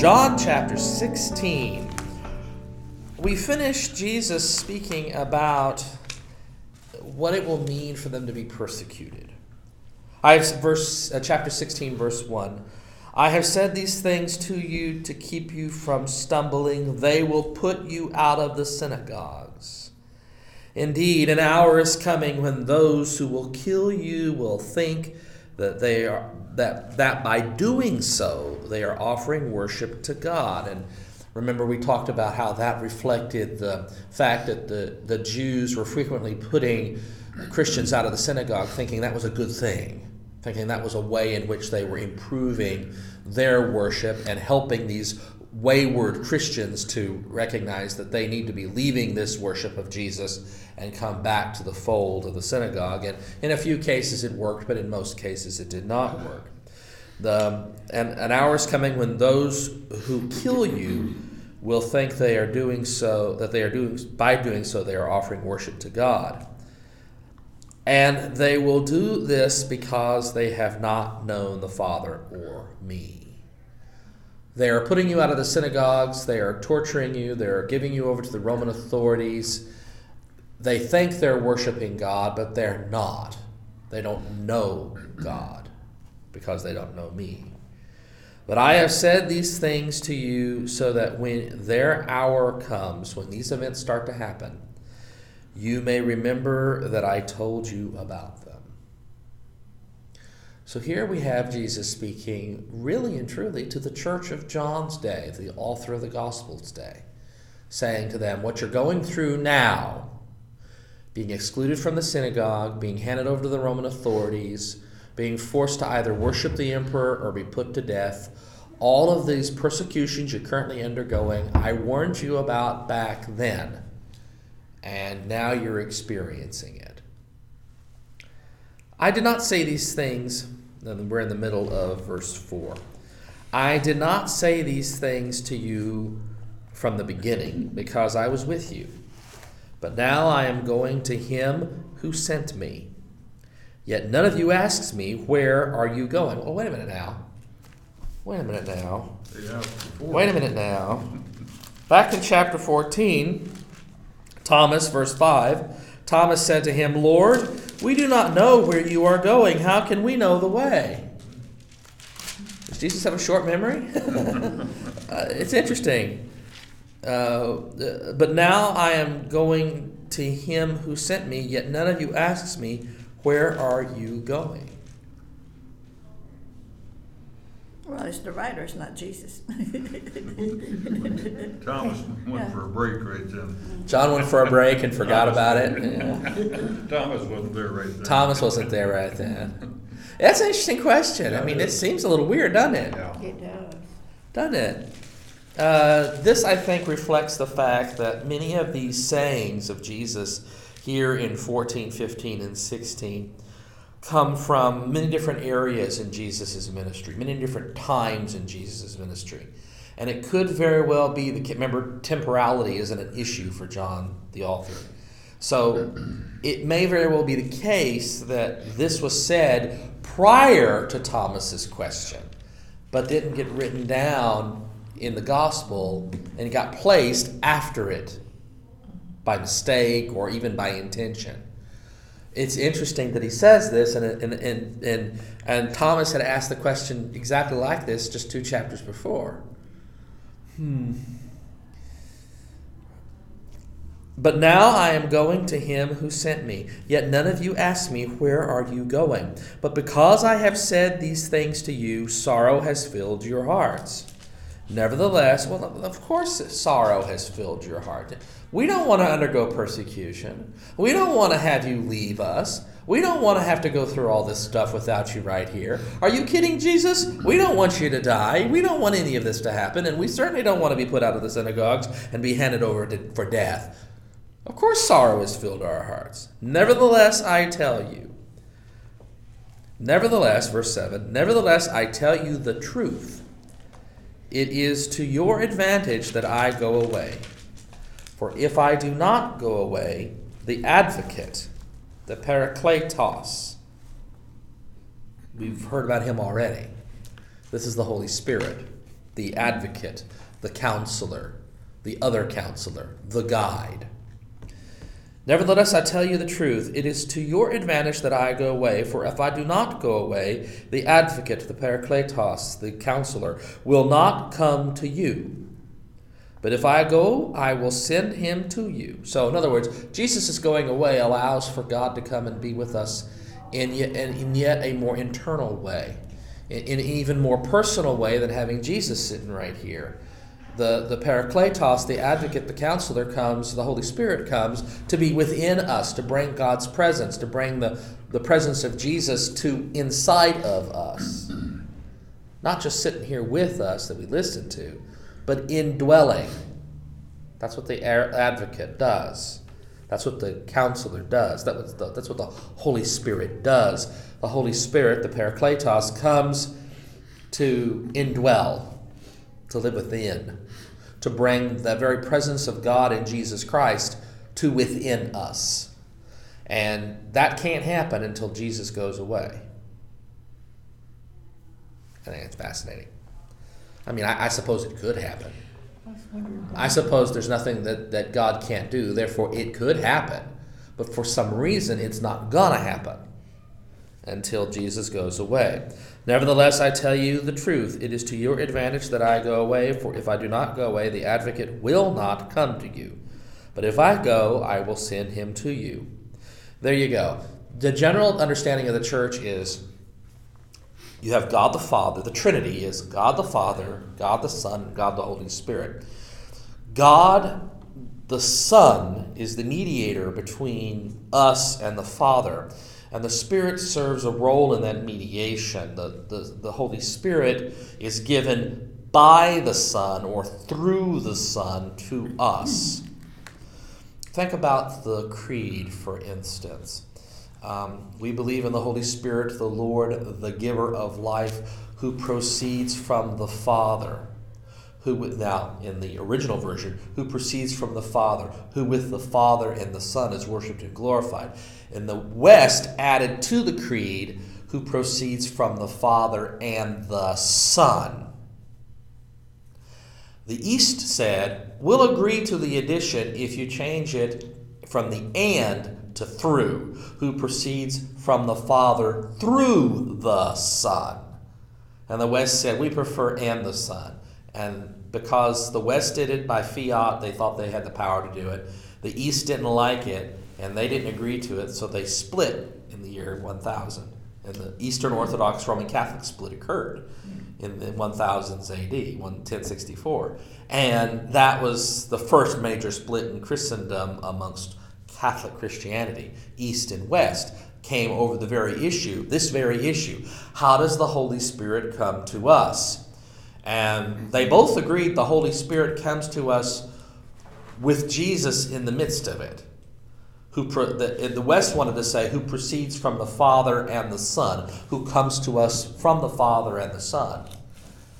John chapter 16. We finished Jesus speaking about what it will mean for them to be persecuted. I have verse uh, chapter 16 verse 1. I have said these things to you to keep you from stumbling. They will put you out of the synagogues. Indeed, an hour is coming when those who will kill you will think that they are that that by doing so they are offering worship to God. And remember we talked about how that reflected the fact that the, the Jews were frequently putting Christians out of the synagogue thinking that was a good thing, thinking that was a way in which they were improving their worship and helping these wayward Christians to recognize that they need to be leaving this worship of Jesus and come back to the fold of the synagogue. And in a few cases it worked, but in most cases it did not work. The, and an hour is coming when those who kill you will think they are doing so, that they are doing, by doing so, they are offering worship to God. And they will do this because they have not known the Father or me. They are putting you out of the synagogues. They are torturing you. They are giving you over to the Roman authorities. They think they're worshiping God, but they're not. They don't know God because they don't know me. But I have said these things to you so that when their hour comes, when these events start to happen, you may remember that I told you about them. So here we have Jesus speaking really and truly to the church of John's day, the author of the Gospels day, saying to them, What you're going through now, being excluded from the synagogue, being handed over to the Roman authorities, being forced to either worship the emperor or be put to death, all of these persecutions you're currently undergoing, I warned you about back then, and now you're experiencing it. I did not say these things and we're in the middle of verse 4. I did not say these things to you from the beginning because I was with you. But now I am going to him who sent me. Yet none of you asks me, Where are you going? Oh, wait a minute now. Wait a minute now. Wait a minute now. Back in chapter 14, Thomas, verse 5, Thomas said to him, Lord, we do not know where you are going. How can we know the way? Does Jesus have a short memory? uh, it's interesting. Uh, but now I am going to him who sent me, yet none of you asks me, Where are you going? Well, it's the writer, it's not Jesus. Thomas went for a break right then. John went for a break and forgot about it. Yeah. Thomas wasn't there right then. Thomas wasn't there right then. That's an interesting question. I mean, it seems a little weird, doesn't it? It does. Doesn't it? Uh, this, I think, reflects the fact that many of these sayings of Jesus here in 14, 15, and 16 come from many different areas in Jesus' ministry, many different times in Jesus' ministry. And it could very well be the remember temporality isn't an issue for John the author. So it may very well be the case that this was said prior to Thomas's question, but didn't get written down in the gospel and got placed after it by mistake or even by intention it's interesting that he says this, and, and, and, and, and Thomas had asked the question exactly like this just two chapters before. Hmm. But now I am going to him who sent me. Yet none of you ask me, Where are you going? But because I have said these things to you, sorrow has filled your hearts. Nevertheless, well, of course, sorrow has filled your heart. We don't want to undergo persecution. We don't want to have you leave us. We don't want to have to go through all this stuff without you right here. Are you kidding, Jesus? We don't want you to die. We don't want any of this to happen, and we certainly don't want to be put out of the synagogues and be handed over to, for death. Of course, sorrow has filled our hearts. Nevertheless, I tell you. Nevertheless, verse 7 Nevertheless, I tell you the truth. It is to your advantage that I go away. For if I do not go away, the advocate, the Parakletos, we've heard about him already. This is the Holy Spirit. the advocate, the counselor, the other counselor, the guide. Nevertheless, I tell you the truth. It is to your advantage that I go away, for if I do not go away, the advocate, the parakletos, the counselor, will not come to you. But if I go, I will send him to you. So, in other words, Jesus is going away allows for God to come and be with us in yet, in yet a more internal way, in, an even more personal way than having Jesus sitting right here the, the Parakletos, the advocate, the counselor comes, the Holy Spirit comes to be within us, to bring God's presence, to bring the, the presence of Jesus to inside of us. Not just sitting here with us that we listen to, but indwelling. That's what the advocate does. That's what the counselor does. That was the, that's what the Holy Spirit does. The Holy Spirit, the Parakletos, comes to indwell, to live within to bring the very presence of God in Jesus Christ to within us. And that can't happen until Jesus goes away. I think it's fascinating. I mean, I, I suppose it could happen. I suppose there's nothing that, that God can't do, therefore, it could happen. But for some reason, it's not going to happen until Jesus goes away. Nevertheless, I tell you the truth. It is to your advantage that I go away, for if I do not go away, the advocate will not come to you. But if I go, I will send him to you. There you go. The general understanding of the church is you have God the Father. The Trinity is God the Father, God the Son, God the Holy Spirit. God the Son is the mediator between us and the Father. And the Spirit serves a role in that mediation. The, the, the Holy Spirit is given by the Son or through the Son to us. Think about the Creed, for instance. Um, we believe in the Holy Spirit, the Lord, the giver of life, who proceeds from the Father who now in the original version who proceeds from the father who with the father and the son is worshiped and glorified. In the west added to the creed who proceeds from the father and the son. The east said we'll agree to the addition if you change it from the and to through who proceeds from the father through the son and the west said we prefer and the son and because the West did it by fiat, they thought they had the power to do it. The East didn't like it, and they didn't agree to it, so they split in the year 1000. And the Eastern Orthodox Roman Catholic split occurred in the 1000s AD, 1064. And that was the first major split in Christendom amongst Catholic Christianity, East and West, came over the very issue, this very issue. How does the Holy Spirit come to us? And they both agreed the Holy Spirit comes to us with Jesus in the midst of it. Who the, the West wanted to say, who proceeds from the Father and the Son, who comes to us from the Father and the Son.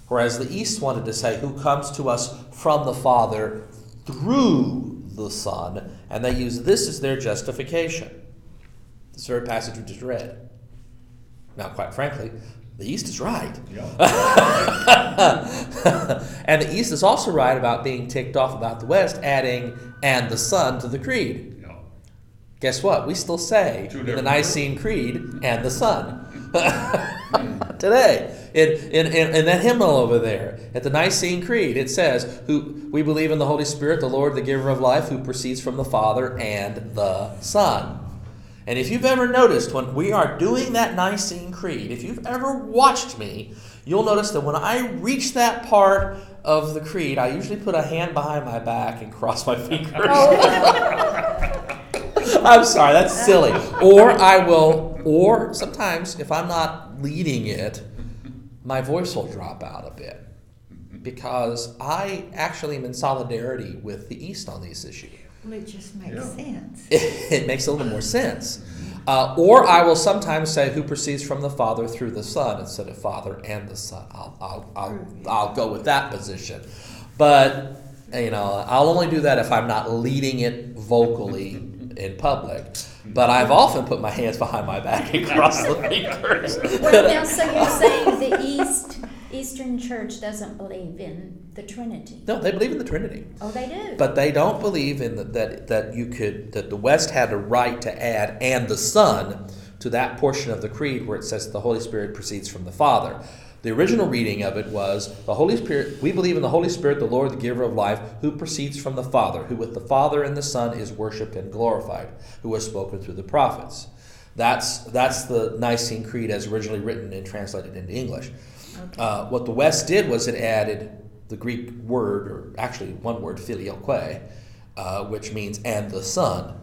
Whereas the East wanted to say, who comes to us from the Father through the Son, and they use this as their justification. This very passage we just read. Now, quite frankly, the East is right. Yeah. and the East is also right about being ticked off about the West, adding and the Son to the creed. Yeah. Guess what? We still say in the Nicene Creed and the Son. Today, in, in, in, in, that hymnal over there, at the Nicene Creed, it says, "Who we believe in the Holy Spirit, the Lord, the giver of life, who proceeds from the Father and the Son." And if you've ever noticed when we are doing that Nicene Creed, if you've ever watched me, you'll notice that when I reach that part of the creed, I usually put a hand behind my back and cross my fingers. Oh. I'm sorry, that's silly. Or I will, or sometimes if I'm not leading it, my voice will drop out a bit because I actually am in solidarity with the East on these issues. Well, it just makes yeah. sense. it makes a little more sense. Uh, or I will sometimes say who proceeds from the Father through the Son instead of Father and the Son. I'll, I'll, I'll, I'll go with that position. But, you know, I'll only do that if I'm not leading it vocally in public. But I've often put my hands behind my back and crossed the fingers. Well, now, so you're saying the East Eastern Church doesn't believe in the Trinity. No, they believe in the Trinity. Oh, they do. But they don't believe in the, that that you could that the West had a right to add and the Son to that portion of the creed where it says the Holy Spirit proceeds from the Father. The original reading of it was the Holy Spirit. We believe in the Holy Spirit, the Lord, the Giver of life, who proceeds from the Father, who with the Father and the Son is worshipped and glorified, who has spoken through the prophets. That's that's the Nicene Creed as originally written and translated into English. Okay. Uh, what the West did was it added the Greek word, or actually one word, filioque, uh, which means and the Son,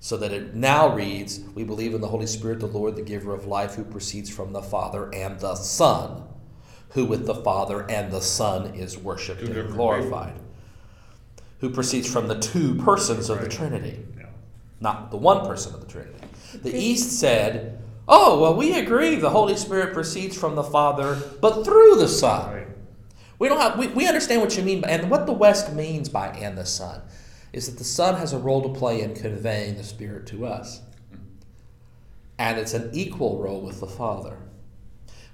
so that it now reads, We believe in the Holy Spirit, the Lord, the giver of life, who proceeds from the Father and the Son, who with the Father and the Son is worshipped and different glorified. Who proceeds from the two persons of the Trinity, Yeah. not the one person of the Trinity. The East said, Oh, well, we agree the Holy Spirit proceeds from the Father, but through the Son. Right. We don't have we, we understand what you mean by, and what the West means by and the Son is that the Son has a role to play in conveying the Spirit to us. Mm-hmm. And it's an equal role with the Father.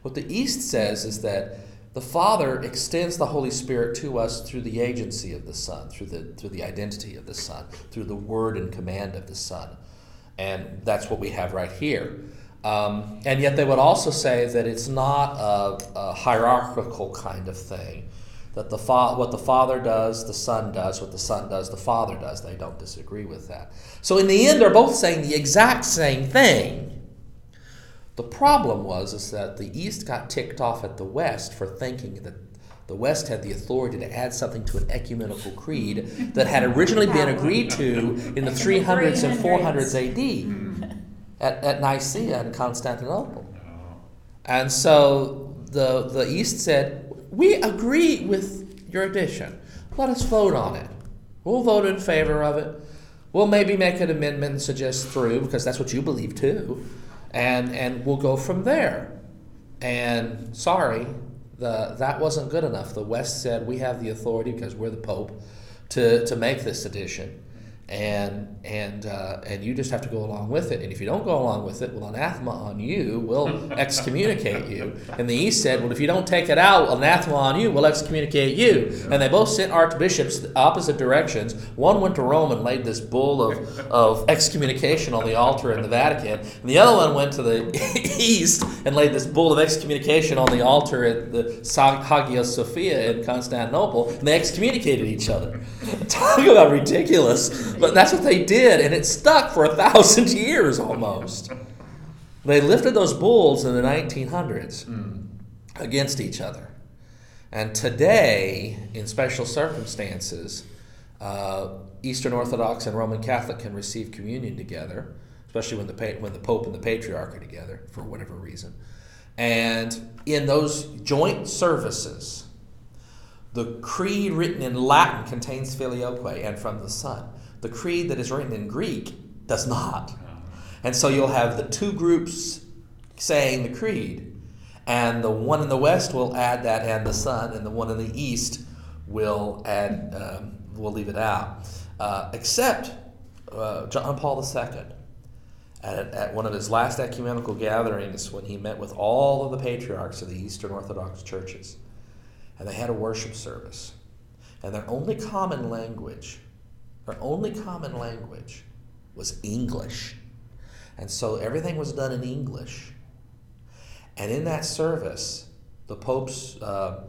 What the East says is that the Father extends the Holy Spirit to us through the agency of the Son, through the through the identity of the Son, through the word and command of the Son. And that's what we have right here. Um, and yet they would also say that it's not a, a hierarchical kind of thing. That the fa- what the Father does, the Son does. What the Son does, the Father does. They don't disagree with that. So in the end, they're both saying the exact same thing. The problem was is that the East got ticked off at the West for thinking that the West had the authority to add something to an ecumenical creed that had originally been agreed to in the 300s and 400s AD at, at Nicaea and Constantinople. And so the, the East said, We agree with your addition. Let us vote on it. We'll vote in favor of it. We'll maybe make an amendment and suggest through, because that's what you believe too. And, and we'll go from there. And sorry, the, that wasn't good enough. The West said, We have the authority, because we're the Pope, to, to make this addition and and uh, and you just have to go along with it. And if you don't go along with it, well, anathema on you. We'll excommunicate you. And the East said, well, if you don't take it out, anathema on you. We'll excommunicate you. And they both sent archbishops opposite directions. One went to Rome and laid this bull of of excommunication on the altar in the Vatican, and the other one went to the East and laid this bull of excommunication on the altar at the Hagia Sophia in Constantinople, and they excommunicated each other. Talk about ridiculous. But that's what they did, and it stuck for a thousand years almost. They lifted those bulls in the 1900s against each other. And today, in special circumstances, uh, Eastern Orthodox and Roman Catholic can receive communion together, especially when the, when the Pope and the Patriarch are together for whatever reason. And in those joint services, the creed written in Latin contains filioque and from the Son. The creed that is written in Greek does not. And so you'll have the two groups saying the creed, and the one in the West will add that and the Son, and the one in the East will add, um, will leave it out. Uh, except uh, John Paul II, at, at one of his last ecumenical gatherings, when he met with all of the patriarchs of the Eastern Orthodox churches, and they had a worship service, and their only common language their only common language was English. And so everything was done in English. And in that service, the Pope's uh,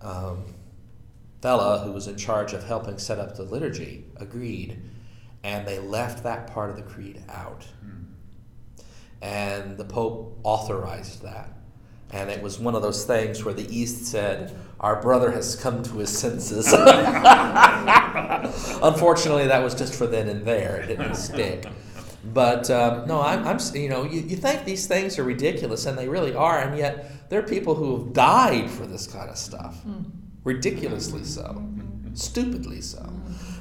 um, fella who was in charge of helping set up the liturgy agreed, and they left that part of the creed out. And the Pope authorized that. And it was one of those things where the East said, Our brother has come to his senses. Unfortunately, that was just for then and there. It didn't stick. But um, no, I'm, I'm, you know, you, you think these things are ridiculous, and they really are, and yet there are people who have died for this kind of stuff. Ridiculously so. Stupidly so.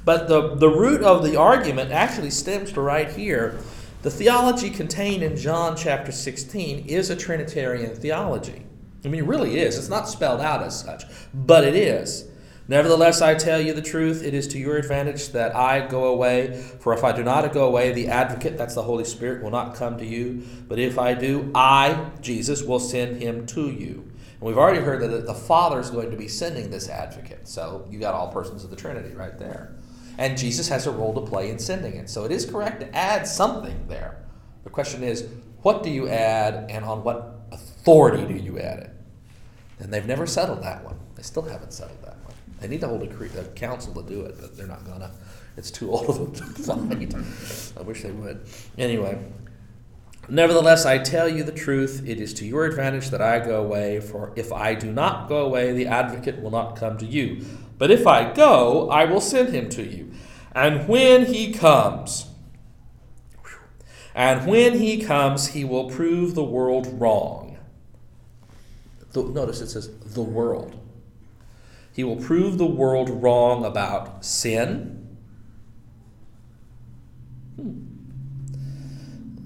But the, the root of the argument actually stems to right here. The theology contained in John chapter 16 is a Trinitarian theology. I mean, it really is. It's not spelled out as such, but it is. Nevertheless, I tell you the truth, it is to your advantage that I go away. For if I do not go away, the advocate, that's the Holy Spirit, will not come to you. But if I do, I, Jesus, will send him to you. And we've already heard that the Father is going to be sending this advocate. So you got all persons of the Trinity right there. And Jesus has a role to play in sending it. So it is correct to add something there. The question is, what do you add and on what authority do you add it? And they've never settled that one. They still haven't settled that one. They need to hold a, council to do it, but they're not gonna. It's too old of them to fight. I wish they would. Anyway, nevertheless, I tell you the truth. It is to your advantage that I go away. For if I do not go away, the advocate will not come to you. But if I go, I will send him to you. And when he comes, and when he comes, he will prove the world wrong. The, notice it says the world. He will prove the world wrong about sin. Hmm.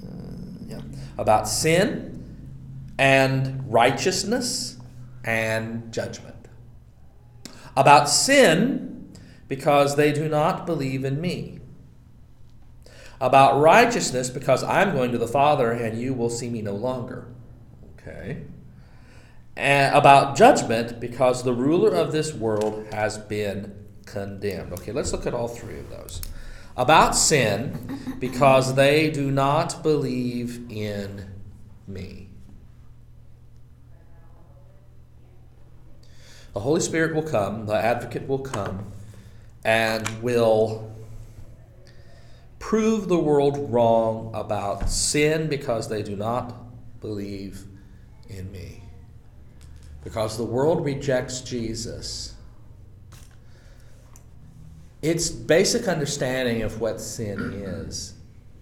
Uh, yeah. About sin and righteousness and judgment. About sin because they do not believe in me. About righteousness because I'm going to the Father and you will see me no longer. Okay and about judgment because the ruler of this world has been condemned. Okay, let's look at all three of those. About sin because they do not believe in me. The Holy Spirit will come, the advocate will come, and will prove the world wrong about sin because they do not believe in me because the world rejects Jesus, its basic understanding of what sin is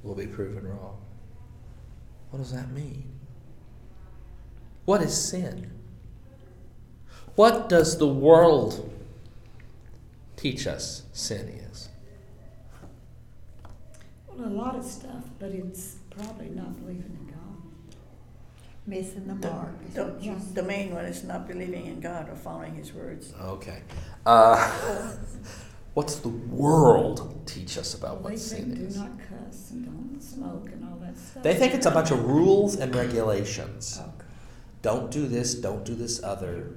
will be proven wrong. What does that mean? What is sin? What does the world teach us sin is? Well, a lot of stuff, but it's probably not believing in God. Missing the The, mark. the, what the main one is not believing in God or following His words. Okay. Uh, what's the world teach us about They what say sin do is? not cuss and don't smoke and all that stuff. They think it's a bunch of rules and regulations. Okay. Don't do this, don't do this other,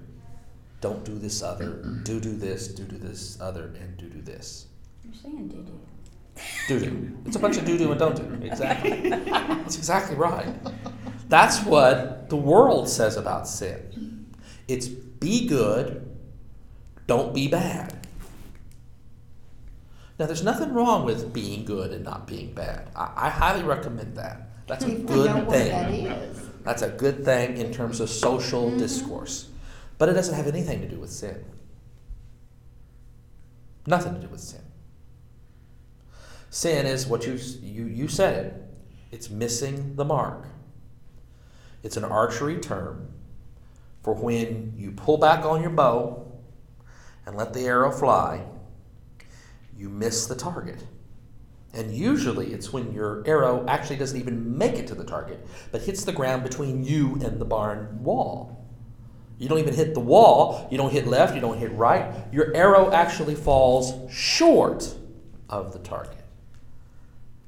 don't do this other, do do this, do do this other, and do do this. You're saying doo doo. Do do. It's a bunch of do do and don't do. Exactly. That's exactly right. That's what the world says about sin. It's be good, don't be bad. Now, there's nothing wrong with being good and not being bad. I, I highly recommend that. That's a If we know good what thing. that is. That's a good thing in terms of social mm-hmm. discourse. But it doesn't have anything to do with sin. Nothing to do with sin. Sin is what you, you, you said it. It's missing the mark. It's an archery term for when you pull back on your bow and let the arrow fly, you miss the target. And usually it's when your arrow actually doesn't even make it to the target, but hits the ground between you and the barn wall. You don't even hit the wall, you don't hit left, you don't hit right. Your arrow actually falls short of the target.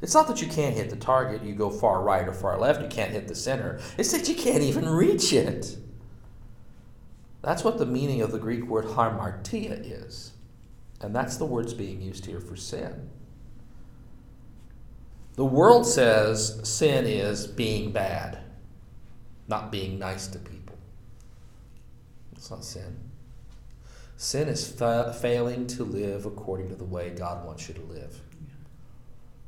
It's not that you can't hit the target, you go far right or far left, you can't hit the center. It's that you can't even reach it. That's what the meaning of the Greek word hamartia is. And that's the words being used here for sin. The world says sin is being bad, not being nice to people. It's not sin. Sin is fa- failing to live according to the way God wants you to live,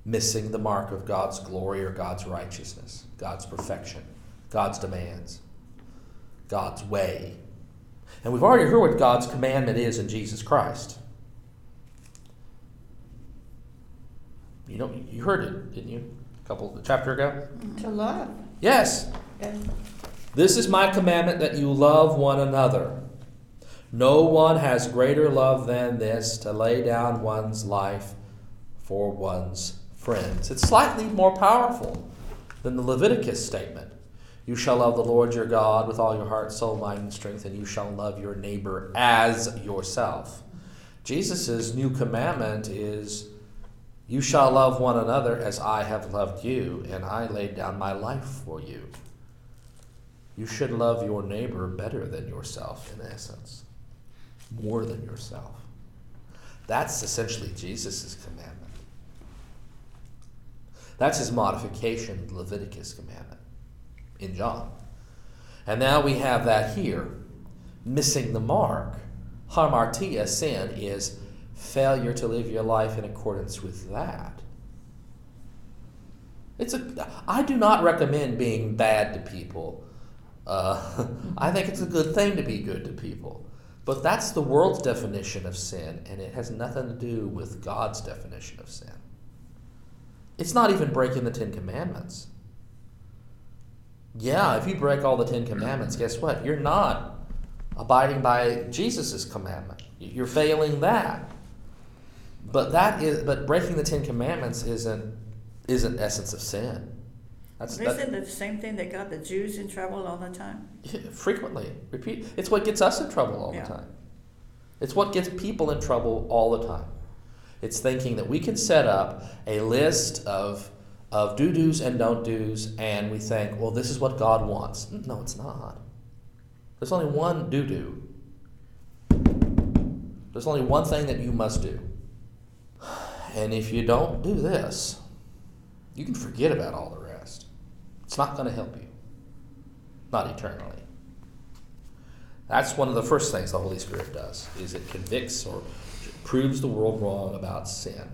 missing the mark of God's glory or God's righteousness, God's perfection, God's demands, God's way. And we've already heard what God's commandment is in Jesus Christ. You know, you heard it, didn't you? A couple a chapter ago. To love. Yes. Okay. This is my commandment that you love one another. No one has greater love than this to lay down one's life for one's friends. It's slightly more powerful than the Leviticus statement. You shall love the Lord your God with all your heart, soul, mind, and strength, and you shall love your neighbor as yourself. Jesus' new commandment is you shall love one another as I have loved you, and I laid down my life for you. You should love your neighbor better than yourself, in essence, more than yourself. That's essentially Jesus' commandment. That's his modification of the Leviticus commandment in John. And now we have that here, missing the mark. Hamartia, sin, is failure to live your life in accordance with that. It's a, I do not recommend being bad to people. Uh, I think it's a good thing to be good to people. But that's the world's definition of sin, and it has nothing to do with God's definition of sin. It's not even breaking the Ten Commandments. Yeah, if you break all the Ten Commandments, guess what? You're not abiding by Jesus' commandment. You're failing that. But that is but breaking the Ten Commandments isn't isn't essence of sin. That's that, Isn't it the same thing that got the Jews in trouble all the time? frequently repeat. It's what gets us in trouble all Yeah. the time. It's what gets people in trouble all the time. It's thinking that we can set up a list of of do dos and don't dos, and we think, well, this is what God wants. No, it's not. There's only one do do. There's only one thing that you must do. And if you don't do this, you can forget about all the. It's not going to help you, not eternally. That's one of the first things the Holy Spirit does is it convicts or proves the world wrong about sin.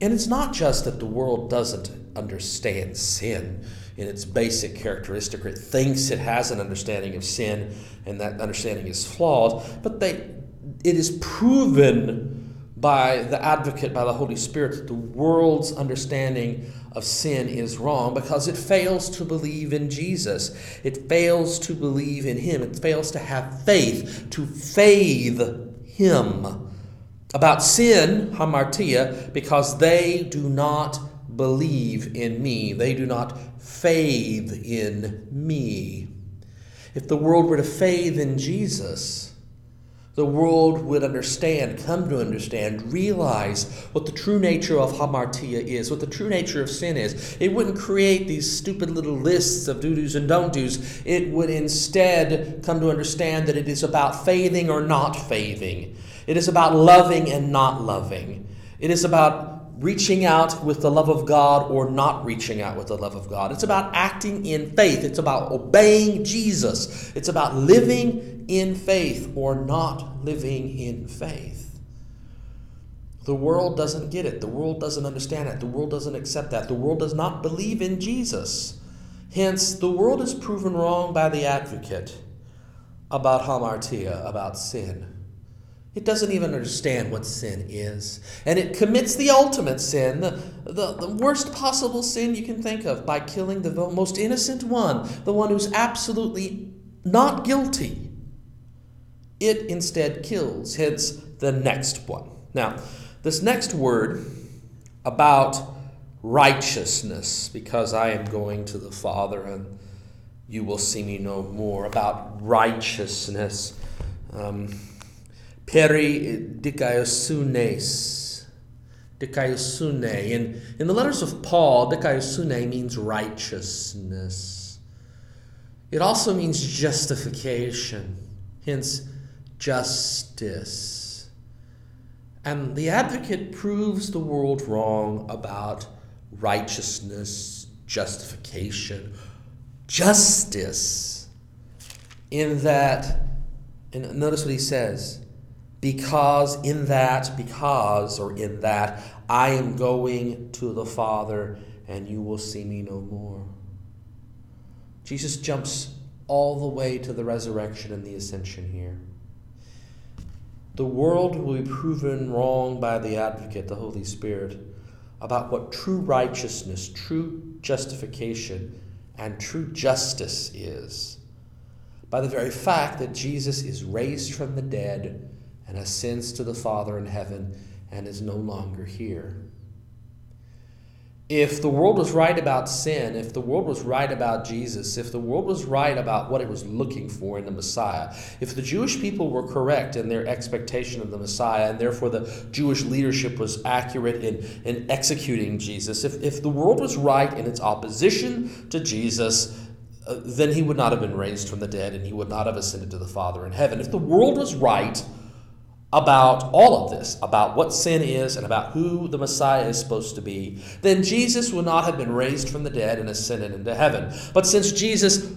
And it's not just that the world doesn't understand sin in its basic characteristic, or it thinks it has an understanding of sin and that understanding is flawed, but they, it is proven by the advocate, by the Holy Spirit, that the world's understanding of sin is wrong because it fails to believe in Jesus. It fails to believe in Him. It fails to have faith, to faith Him about sin, hamartia, because they do not believe in me. They do not faith in me. If the world were to faith in Jesus, the world would understand, come to understand, realize what the true nature of hamartia is, what the true nature of sin is. It wouldn't create these stupid little lists of do do's and don't do's. It would instead come to understand that it is about faithing or not faithing. It is about loving and not loving. It is about reaching out with the love of God or not reaching out with the love of God. It's about acting in faith. It's about obeying Jesus. It's about living in faith or not living in faith. The world doesn't get it. The world doesn't understand it. The world doesn't accept that. The world does not believe in Jesus. Hence, the world is proven wrong by the advocate about hamartia, about sin. It doesn't even understand what sin is. And it commits the ultimate sin, the, the, the, worst possible sin you can think of, by killing the most innocent one, the one who's absolutely not guilty. It instead kills, hence the next one. Now, this next word about righteousness, because I am going to the Father and you will see me no more, about righteousness. Um, peri dikaiosune. Dikaiosune. In, in the letters of Paul, dikaiosune means righteousness. It also means justification, hence justice. And the advocate proves the world wrong about righteousness, justification, justice, in that, and notice what he says because in that, because, or in that, I am going to the Father, and you will see me no more. Jesus jumps all the way to the resurrection and the ascension here. The world will be proven wrong by the advocate, the Holy Spirit, about what true righteousness, true justification, and true justice is. By the very fact that Jesus is raised from the dead and ascends to the Father in heaven and is no longer here. If the world was right about sin, if the world was right about Jesus, if the world was right about what it was looking for in the Messiah, if the Jewish people were correct in their expectation of the Messiah, and therefore the Jewish leadership was accurate in, in executing Jesus, if, if the world was right in its opposition to Jesus, uh, then he would not have been raised from the dead and he would not have ascended to the Father in heaven. If the world was right about all of this, about what sin is and about who the Messiah is supposed to be, then Jesus would not have been raised from the dead and ascended into heaven. But since Jesus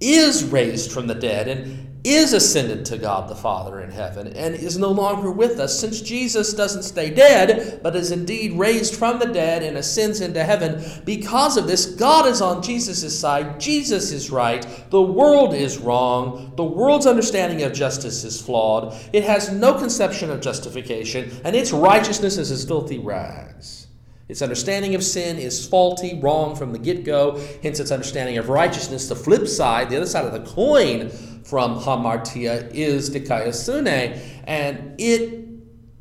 is raised from the dead and is ascended to God the Father in heaven and is no longer with us. Since Jesus doesn't stay dead, but is indeed raised from the dead and ascends into heaven, because of this, God is on Jesus' side. Jesus is right. The world is wrong. The world's understanding of justice is flawed. It has no conception of justification, and its righteousness is as filthy rags. Its understanding of sin is faulty, wrong from the get go, hence its understanding of righteousness. The flip side, the other side of the coin from hamartia is dikaiosune, and it,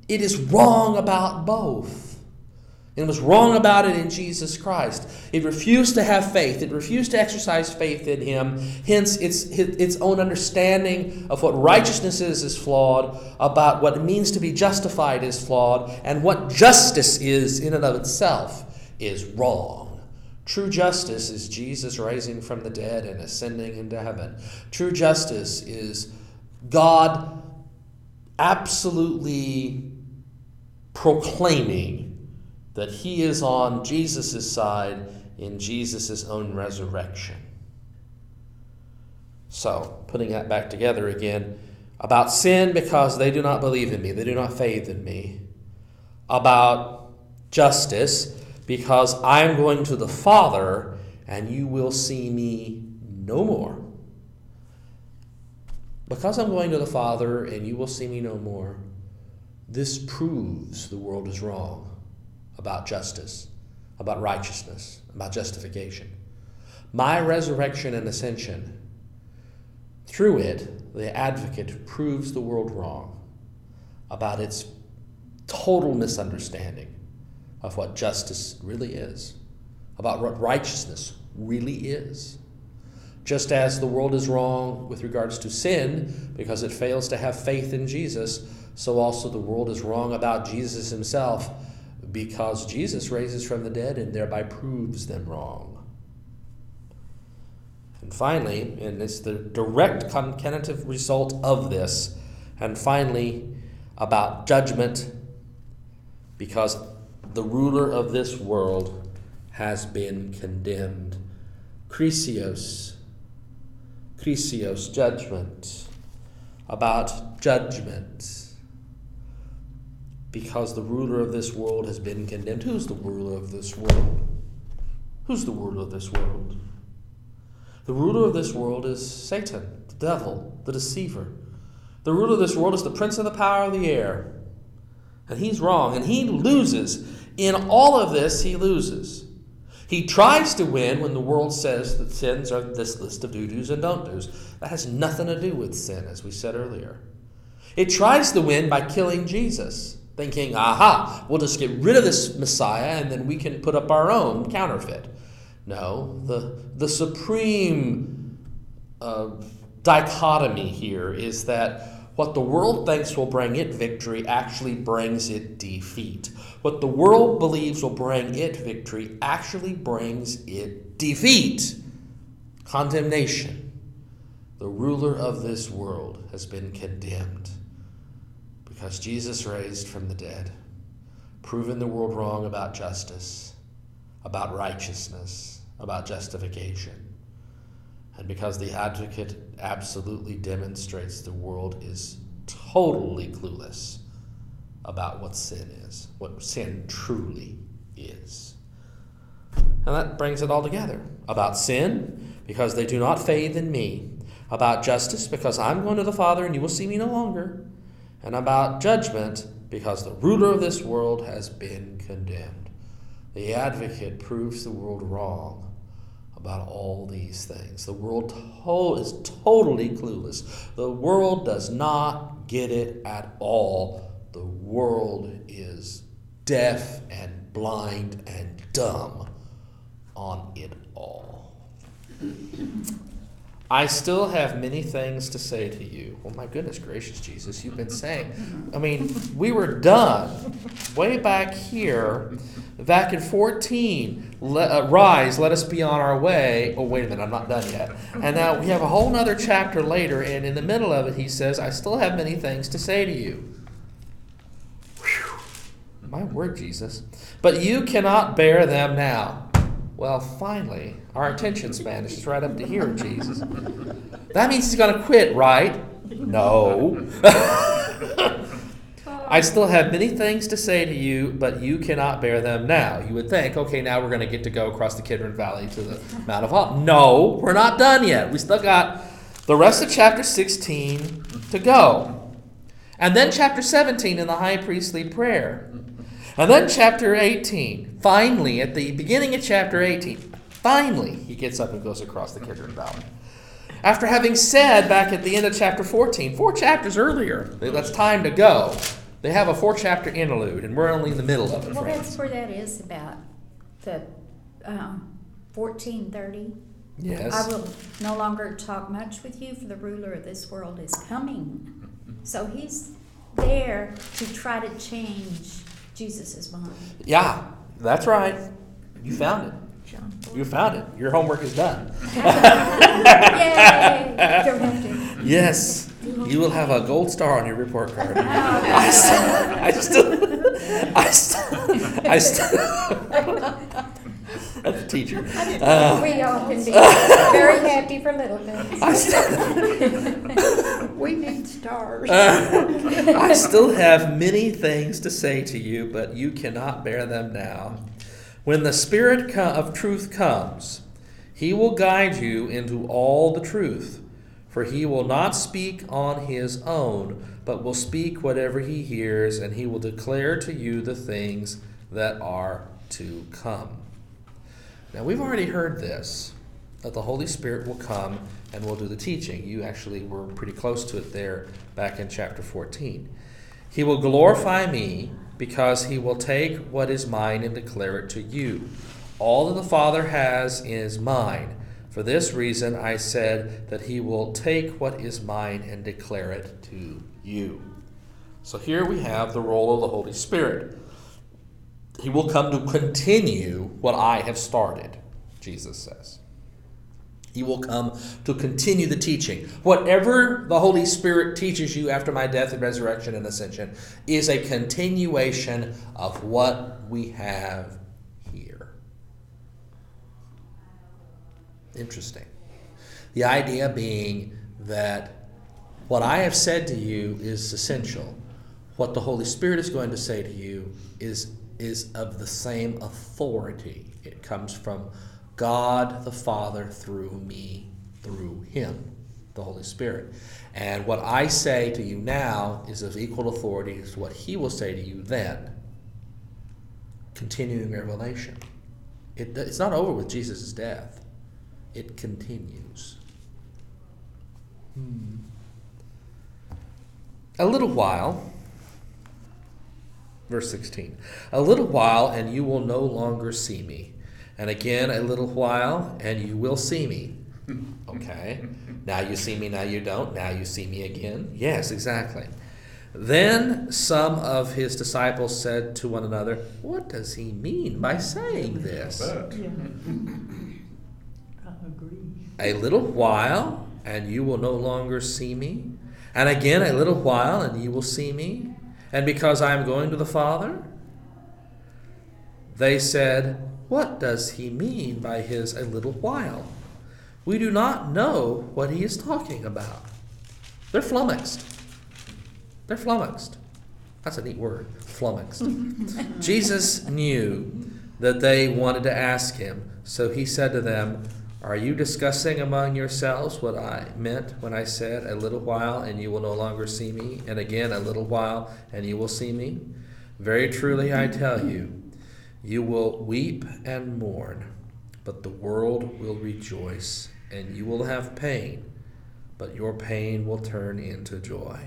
it is wrong about both. It was wrong about it in Jesus Christ. It refused to have faith. It refused to exercise faith in Him. Hence, its, its own understanding of what righteousness is is flawed, about what it means to be justified is flawed, and what justice is in and of itself is wrong. True justice is Jesus rising from the dead and ascending into heaven. True justice is God absolutely proclaiming that he is on Jesus' side in Jesus' own resurrection. So, putting that back together again, about sin because they do not believe in me, they do not faith in me. About justice because I am going to the Father and you will see me no more. Because I'm going to the Father and you will see me no more, this proves the world is wrong about justice, about righteousness, about justification. My resurrection and ascension, through it, the advocate proves the world wrong about its total misunderstanding of what justice really is, about what righteousness really is. Just as the world is wrong with regards to sin because it fails to have faith in Jesus, so also the world is wrong about Jesus himself because Jesus raises from the dead and thereby proves them wrong. And finally, and it's the direct concatenative result of this, and finally, about judgment, because the ruler of this world has been condemned. Krisios, Krisios, judgment, about judgment because the ruler of this world has been condemned. Who's the ruler of this world? Who's the ruler of this world? The ruler of this world is Satan, the devil, the deceiver. The ruler of this world is the prince of the power of the air. And he's wrong, and he loses. In all of this, he loses. He tries to win when the world says that sins are this list of do do's and don't do's. That has nothing to do with sin, as we said earlier. It tries to win by killing Jesus thinking, aha, we'll just get rid of this Messiah and then we can put up our own counterfeit. No, the, the supreme uh, dichotomy here is that what the world thinks will bring it victory actually brings it defeat. What the world believes will bring it victory actually brings it defeat, condemnation. The ruler of this world has been condemned because Jesus raised from the dead, proven the world wrong about justice, about righteousness, about justification. And because the advocate absolutely demonstrates the world is totally clueless about what sin is, what sin truly is. And that brings it all together. About sin, because they do not faith in me. About justice, because I'm going to the Father and you will see me no longer and about judgment because the ruler of this world has been condemned. The advocate proves the world wrong about all these things. The world to- is totally clueless. The world does not get it at all. The world is deaf and blind and dumb on it all. I still have many things to say to you. Well, my goodness gracious, Jesus, you've been saying. I mean, we were done way back here Back in 14, le, uh, rise, let us be on our way. Oh, wait a minute, I'm not done yet. And now we have a whole other chapter later, and in the middle of it, he says, I still have many things to say to you. Whew. My word, Jesus. But you cannot bear them now. Well, finally, our attention span is just right up to here, Jesus. That means he's going to quit, right? No. I still have many things to say to you, but you cannot bear them now. You would think, okay, now we're going to get to go across the Kidron Valley to the Mount of Olives. No, we're not done yet. We still got the rest of chapter 16 to go. And then chapter 17 in the high priestly prayer. And then chapter 18. Finally, at the beginning of chapter 18, finally, he gets up and goes across the Kidron Valley. After having said back at the end of chapter 14, four chapters earlier, that's time to go. They have a four chapter interlude, and we're only in the middle of it, Well, friends. that's where that is about the um, fourteen thirty. I will no longer talk much with you, for the ruler of this world is coming. So he's there to try to change Jesus' mind. Yeah, that's right. You found it. John. You found it. Your homework is done. Yay! Don't have to. Yes. You will have a gold star on your report card. I still, I still, I still, I still. That's a teacher. Uh, We all can be very happy for little things. I still, We need stars. Uh, I still have many things to say to you, but you cannot bear them now. When the Spirit co- of truth comes, he will guide you into all the truth. For he will not speak on his own, but will speak whatever he hears, and he will declare to you the things that are to come. Now, we've already heard this that the Holy Spirit will come and will do the teaching. You actually were pretty close to it there back in chapter 14. He will glorify me because he will take what is mine and declare it to you. All that the Father has is mine. For this reason, I said that he will take what is mine and declare it to you. So here we have the role of the Holy Spirit. He will come to continue what I have started, Jesus says. He will come to continue the teaching. Whatever the Holy Spirit teaches you after my death and resurrection and ascension is a continuation of what we have here. Interesting. The idea being that what I have said to you is essential. What the Holy Spirit is going to say to you is, is of the same authority. It comes from God the Father through me, through Him, the Holy Spirit. And what I say to you now is of equal authority as what He will say to you then. Continuing revelation. It, it's not over with Jesus' death, it continues. Hmm. A little while, verse 16, a little while, and you will no longer see me. And again, a little while, and you will see me. Okay. Now you see me, now you don't. Now you see me again. Yes, exactly. Then some of his disciples said to one another, What does he mean by saying this? Bet. I agree. A little while, and you will no longer see me. And again, a little while, and you will see me. And because I am going to the Father? They said, What does he mean by his a little while? We do not know what he is talking about. They're flummoxed. They're flummoxed. That's a neat word, flummoxed. Jesus knew that they wanted to ask him, so he said to them, Are you discussing among yourselves what I meant when I said, A little while and you will no longer see me, and again a little while and you will see me? Very truly I tell you, you will weep and mourn, but the world will rejoice, and you will have pain, but your pain will turn into joy.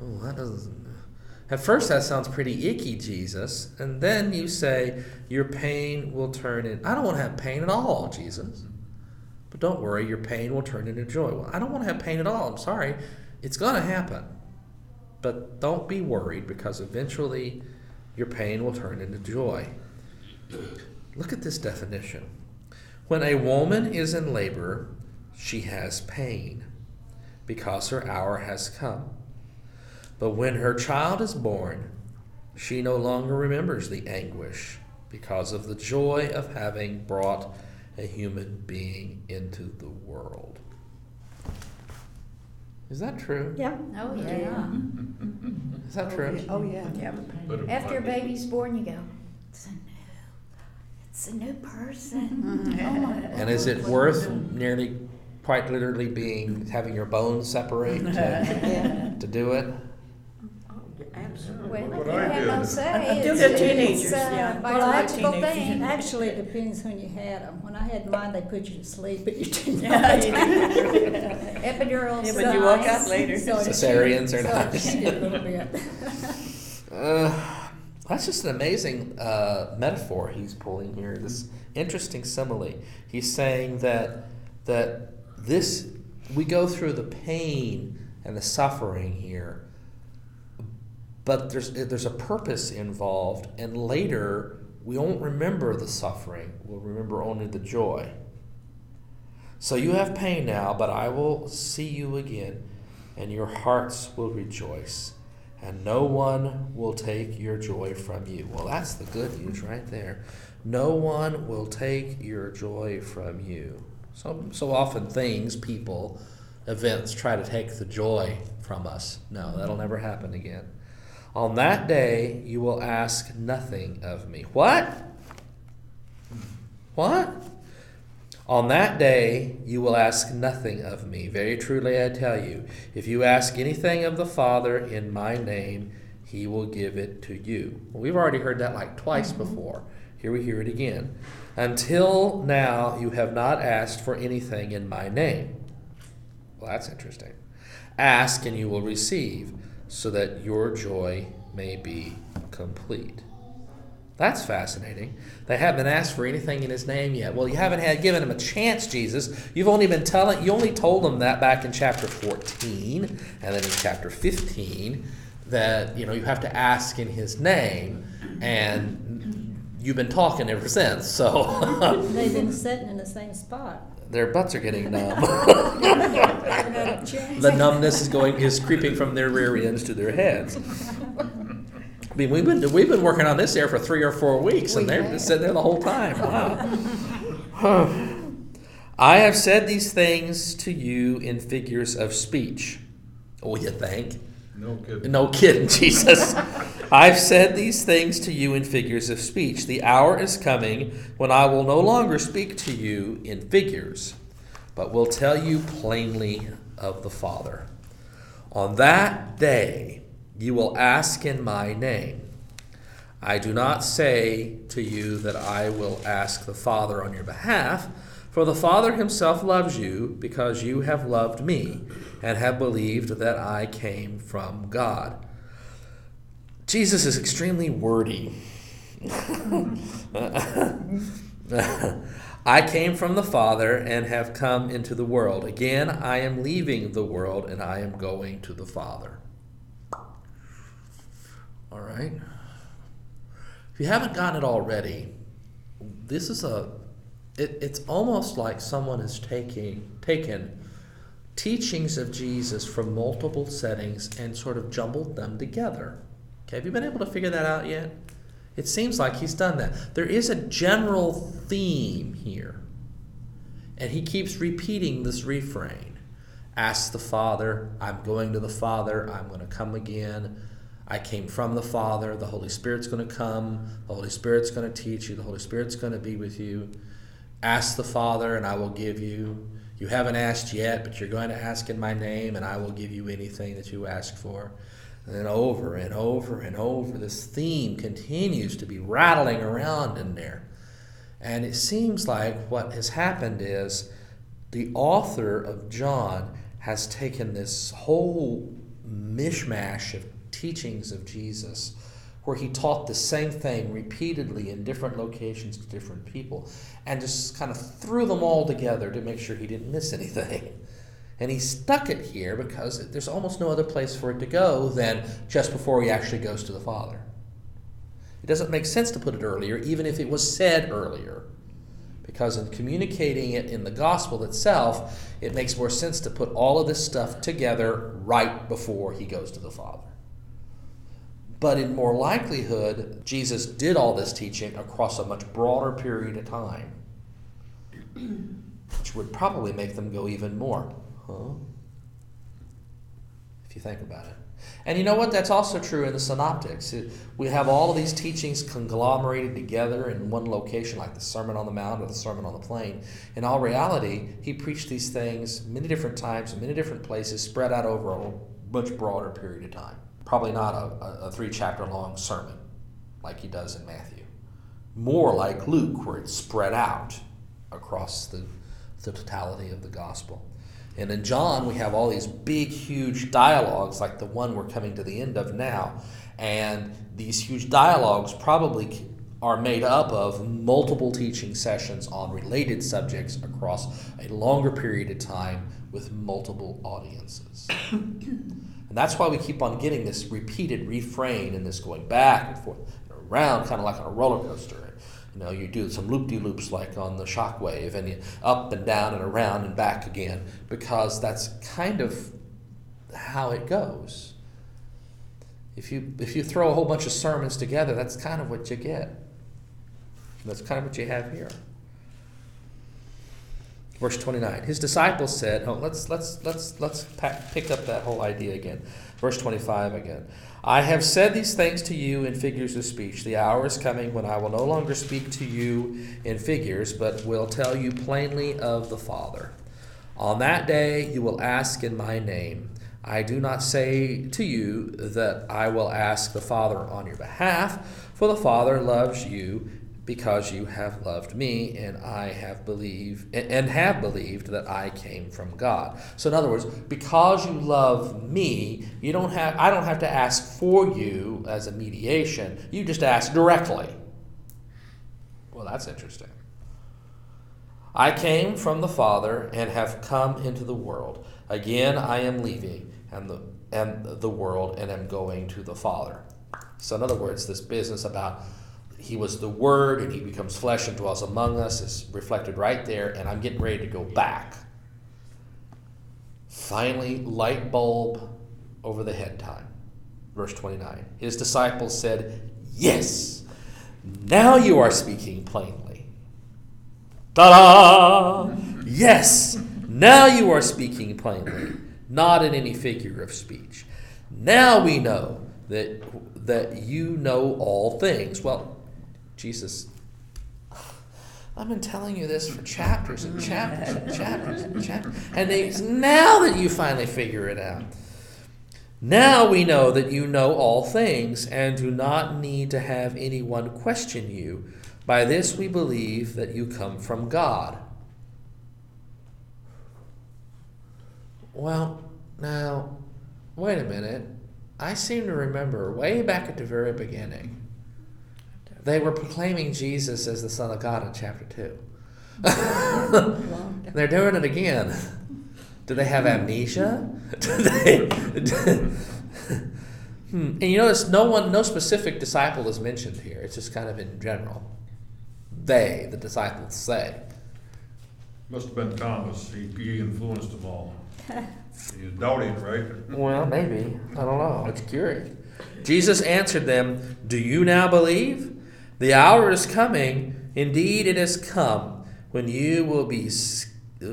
Oh, that doesn't. At first, that sounds pretty icky, Jesus. And then you say, Your pain will turn in. I don't want to have pain at all, Jesus. But don't worry, your pain will turn into joy. Well, I don't want to have pain at all. I'm sorry. It's going to happen. But don't be worried because eventually your pain will turn into joy. Look at this definition. When a woman is in labor, she has pain because her hour has come. But when her child is born, she no longer remembers the anguish because of the joy of having brought a human being into the world. Is that true? Yeah. Oh, yeah. Is that true? Oh, yeah. Yeah. But After a might be- baby's born, you go, it's a new, it's a new person. Mhm. Oh my And is it worth nearly, quite literally being having your bones separate to, to do it? Well, What you I have did- no say. Until It's- they're it's teenagers, a yeah. Well, I- biological teenagers. thing. Actually, it depends when you had them. When I had mine, they put you to sleep, but you didn't know Yeah, it. you did. Epidural. Yeah, but you woke up size. later. So it Cesareans are cheated- so it nice. cheated a little bit. Uh, that's just an amazing uh, metaphor he's pulling here. This interesting simile. He's saying that that this we go through the pain and the suffering here, but there's there's a purpose involved, and later we won't remember the suffering. We'll remember only the joy. So you have pain now, but I will see you again, and your hearts will rejoice and no one will take your joy from you. Well, that's the good news right there. No one will take your joy from you. So, so often, things, people, events try to take the joy from us. No, that'll never happen again. On that day, you will ask nothing of me. What? What? On that day you will ask nothing of me. Very truly I tell you, if you ask anything of the Father in my name, he will give it to you. Well, we've already heard that like twice mm-hmm. before. Here we hear it again. Until now you have not asked for anything in my name. Well, that's interesting. Ask and you will receive, so that your joy may be complete. That's fascinating. They haven't asked for anything in his name yet. Well, you haven't had given him a chance, Jesus. You've only been telling you only told them that back in chapter 14 and then in chapter 15 that, you know, you have to ask in his name and you've been talking ever since. So They've been sitting in the same spot. Their butts are getting numb. Haven't had a chance. the numbness is going is creeping from their rear ends to their heads. I mean, we've been we've been working on this there for three or four weeks, and We they've have. been sitting there the whole time. Wow. I have said these things to you in figures of speech. Oh, you think? No kidding. No kidding, Jesus. I've said these things to you in figures of speech. The hour is coming when I will no longer speak to you in figures, but will tell you plainly of the Father. On that day you will ask in my name. I do not say to you that I will ask the Father on your behalf, for the Father himself loves you because you have loved me and have believed that I came from God. Jesus is extremely wordy. I came from the Father and have come into the world. Again, I am leaving the world and I am going to the Father. All right? If you haven't gotten it already, this is a it, it's almost like someone is taking taken teachings of Jesus from multiple settings and sort of jumbled them together. Okay, have you been able to figure that out yet? It seems like he's done that. There is a general theme here. And he keeps repeating this refrain. Ask the Father, I'm going to the Father, I'm going to come again. I came from the Father, the Holy Spirit's going to come, the Holy Spirit's going to teach you, the Holy Spirit's going to be with you. Ask the Father, and I will give you. You haven't asked yet, but you're going to ask in my name, and I will give you anything that you ask for. And then over and over and over, this theme continues to be rattling around in there. And it seems like what has happened is the author of John has taken this whole mishmash of teachings of Jesus where he taught the same thing repeatedly in different locations to different people and just kind of threw them all together to make sure he didn't miss anything. And he stuck it here because there's almost no other place for it to go than just before he actually goes to the Father. It doesn't make sense to put it earlier, even if it was said earlier. Because in communicating it in the gospel itself, it makes more sense to put all of this stuff together right before he goes to the Father. But in more likelihood, Jesus did all this teaching across a much broader period of time, which would probably make them go even more, huh? If you think about it. And you know what? That's also true in the synoptics. We have all of these teachings conglomerated together in one location, like the Sermon on the Mount or the Sermon on the Plain. In all reality, he preached these things many different times in many different places, spread out over a much broader period of time. Probably not a, a, three chapter long sermon like he does in Matthew. More like Luke, where it's spread out across the, the totality of the gospel. And in John, we have all these big, huge dialogues like the one we're coming to the end of now. And these huge dialogues probably are made up of multiple teaching sessions on related subjects across a longer period of time with multiple audiences. and that's why we keep on getting this repeated refrain and this going back and forth and around, kind of like on a roller coaster. You know, you do some loop-de-loops like on the shockwave, and you up and down and around and back again, because that's kind of how it goes. If you if you throw a whole bunch of sermons together, that's kind of what you get. That's kind of what you have here. Verse 29. His disciples said, oh, let's let's let's let's pack, pick up that whole idea again. Verse 25 again. I have said these things to you in figures of speech. The hour is coming when I will no longer speak to you in figures, but will tell you plainly of the Father. On that day you will ask in my name. I do not say to you that I will ask the Father on your behalf, for the Father loves you because you have loved me and I have believed and have believed that I came from God. So in other words, because you love me, you don't have I don't have to ask for you as a mediation. You just ask directly. Well, that's interesting. I came from the Father and have come into the world. Again I am leaving and the and the world and am going to the Father. So in other words, this business about he was the Word and He becomes flesh and dwells among us is reflected right there, and I'm getting ready to go back. Finally, light bulb over the head time. Verse 29. His disciples said, Yes, now you are speaking plainly. Ta da! Yes, now you are speaking plainly, not in any figure of speech. Now we know that, that you know all things. Well, Jesus, I've been telling you this for chapters and chapters and chapters and chapters. And it's now that you finally figure it out. Now we know that you know all things and do not need to have anyone question you. By this we believe that you come from God. Well, now, wait a minute. I seem to remember way back at the very beginning they were proclaiming Jesus as the Son of God in chapter 2. They're doing it again. Do they have amnesia? Do they, hmm. And you notice no one, no specific disciple is mentioned here. It's just kind of in general. They, the disciples, say. Must have been Thomas, he, he influenced them all. He's doubting, right? Well, maybe. I don't know. It's curious. Jesus answered them, Do you now believe? The hour is coming, indeed it has come, when you will be uh,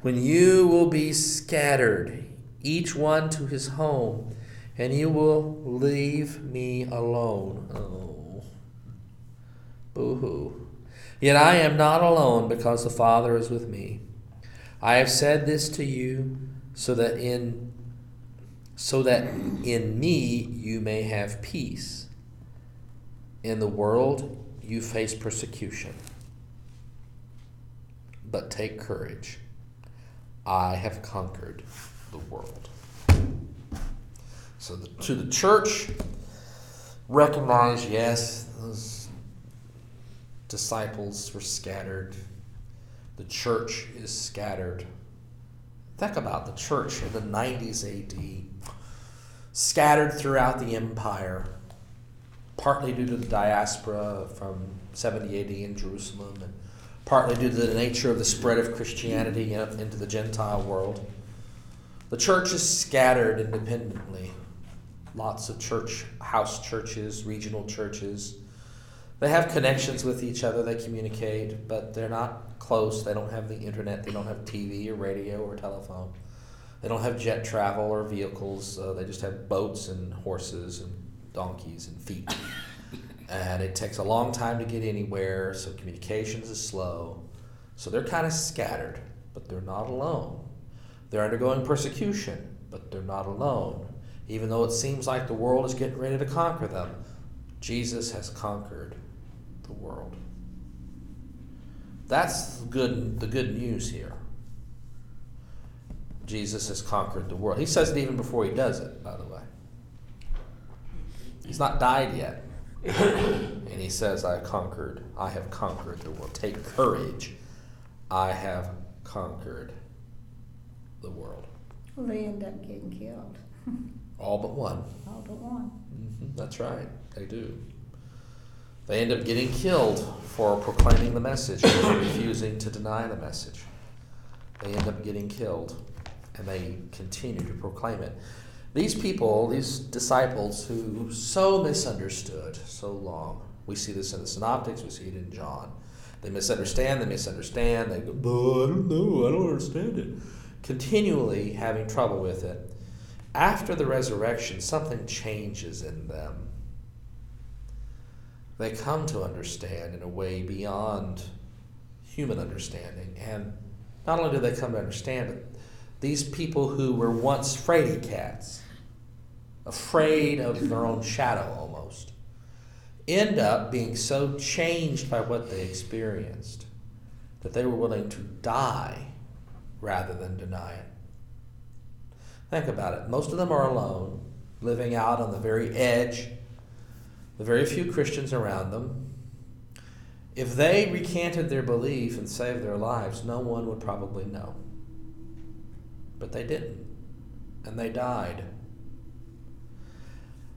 when you will be scattered, each one to his home, and you will leave me alone. Oh. Boo-hoo. Yet I am not alone because the Father is with me. I have said this to you so that in so that in me you may have peace. In the world you face persecution. But take courage. I have conquered the world. So the, to the church, recognize yes, those disciples were scattered. The church is scattered. Think about the church in the 90s AD, scattered throughout the empire partly due to the diaspora from 70 AD in Jerusalem, and partly due to the nature of the spread of Christianity into the Gentile world. The church is scattered independently. Lots of church, house churches, regional churches. They have connections with each other, they communicate, but they're not close. They don't have the internet, they don't have TV or radio or telephone. They don't have jet travel or vehicles. Uh, they just have boats and horses and donkeys and feet. and it takes a long time to get anywhere, so communications is slow. So they're kind of scattered, but they're not alone. They're undergoing persecution, but they're not alone. Even though it seems like the world is getting ready to conquer them, Jesus has conquered the world. That's the good, the good news here. Jesus has conquered the world. He says it even before he does it, by the way. He's not died yet. and he says, I conquered, I have conquered the world. Take courage. I have conquered the world. Well, they end up getting killed, All but one. all but one. hmm that's right. They do. They end up getting killed for proclaiming the message and for refusing to deny the message. They end up getting killed and they continue to proclaim it. These people, these disciples who so misunderstood so long, we see this in the Synoptics, we see it in John. They misunderstand, they misunderstand, they go, "No, I don't know, I don't understand it. Continually having trouble with it. After the resurrection, something changes in them. They come to understand in a way beyond human understanding. And not only do they come to understand it, these people who were once fraidy cats, afraid of their own shadow almost, end up being so changed by what they experienced that they were willing to die rather than deny it. Think about it. Most of them are alone, living out on the very edge, the very few Christians around them. If they recanted their belief and saved their lives, no one would probably know. But they didn't, and they died.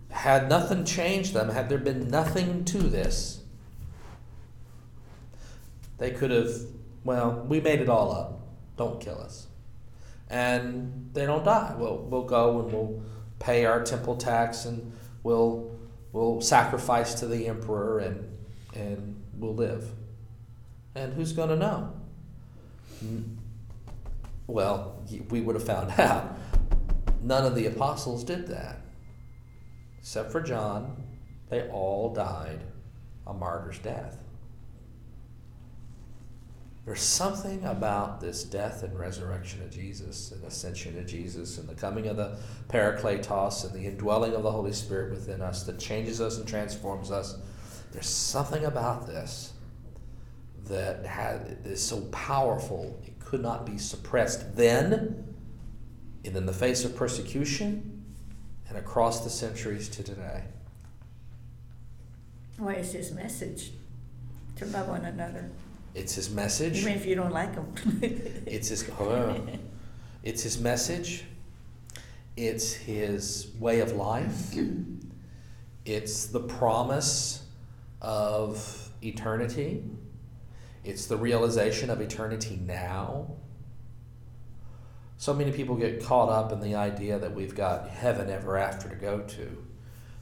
Had nothing changed them, had there been nothing to this, they could have, well, we made it all up. Don't kill us. And they don't die. We'll, we'll go and we'll pay our temple tax and we'll, we'll sacrifice to the emperor and, and we'll live. And who's going to know? Well, we would have found out. None of the apostles did that. Except for John, they all died a martyr's death. There's something about this death and resurrection of Jesus and ascension of Jesus and the coming of the Parakletos and the indwelling of the Holy Spirit within us that changes us and transforms us. There's something about this that had, is so powerful it could not be suppressed then and in the face of persecution and across the centuries to today. Why is his message to love one another, It's his message. even if you don't like him? It's his oh, it's his message. It's his way of life. It's the promise of eternity. It's the realization of eternity now. So many people get caught up in the idea that we've got heaven ever after to go to.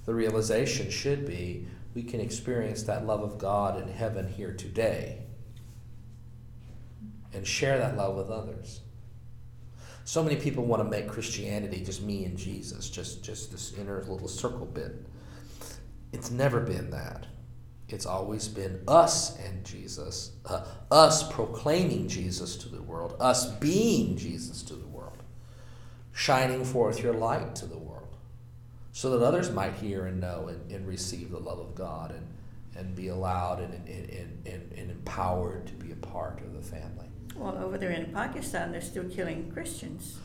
The realization should be we can experience that love of God in heaven here today and share that love with others. So many people want to make Christianity just me and Jesus, just just this inner little circle bit. It's never been that. It's always been us and Jesus, uh, us proclaiming Jesus to the world, us being Jesus to the world, shining forth your light to the world, so that others might hear and know and, and receive the love of God and, and be allowed and, and, and, and, empowered to be a part of the family. Well, over there in Pakistan, they're still killing Christians.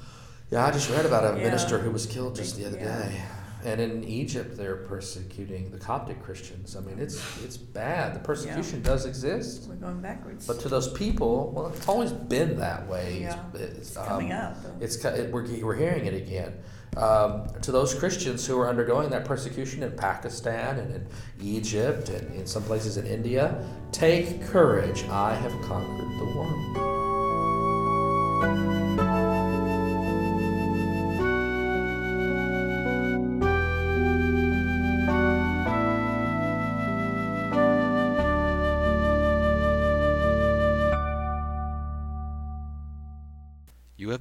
Yeah, I just read about a Yeah. minister who was killed just the other Yeah. day. And in Egypt, they're persecuting the Coptic Christians. I mean, it's it's bad. The persecution does exist, We're going backwards. but to those people, well, it's always been that way. Yeah. It's, It's coming um, out, though. It's it, we're we're hearing it again. um, to those Christians who are undergoing that persecution in Pakistan and in Egypt and in some places in India take courage. I have conquered the world.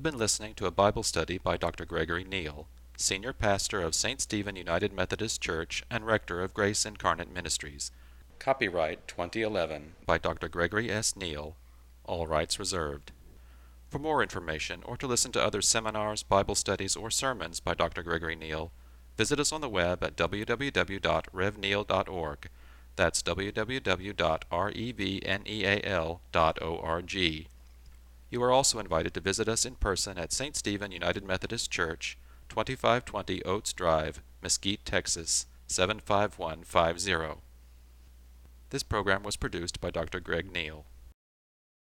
Have been listening to a Bible study by Dr. Gregory Neal, Senior Pastor of St. Stephen United Methodist Church and Rector of Grace Incarnate Ministries. Copyright 2011 by Dr. Gregory S. Neal, all rights reserved. For more information or to listen to other seminars, Bible studies, or sermons by Dr. Gregory Neal, visit us on the web at www.revneal.org. That's www.revneal.org. You are also invited to visit us in person at St. Stephen United Methodist Church, 2520 Oates Drive, Mesquite, Texas 75150. This program was produced by Dr. Greg Neal.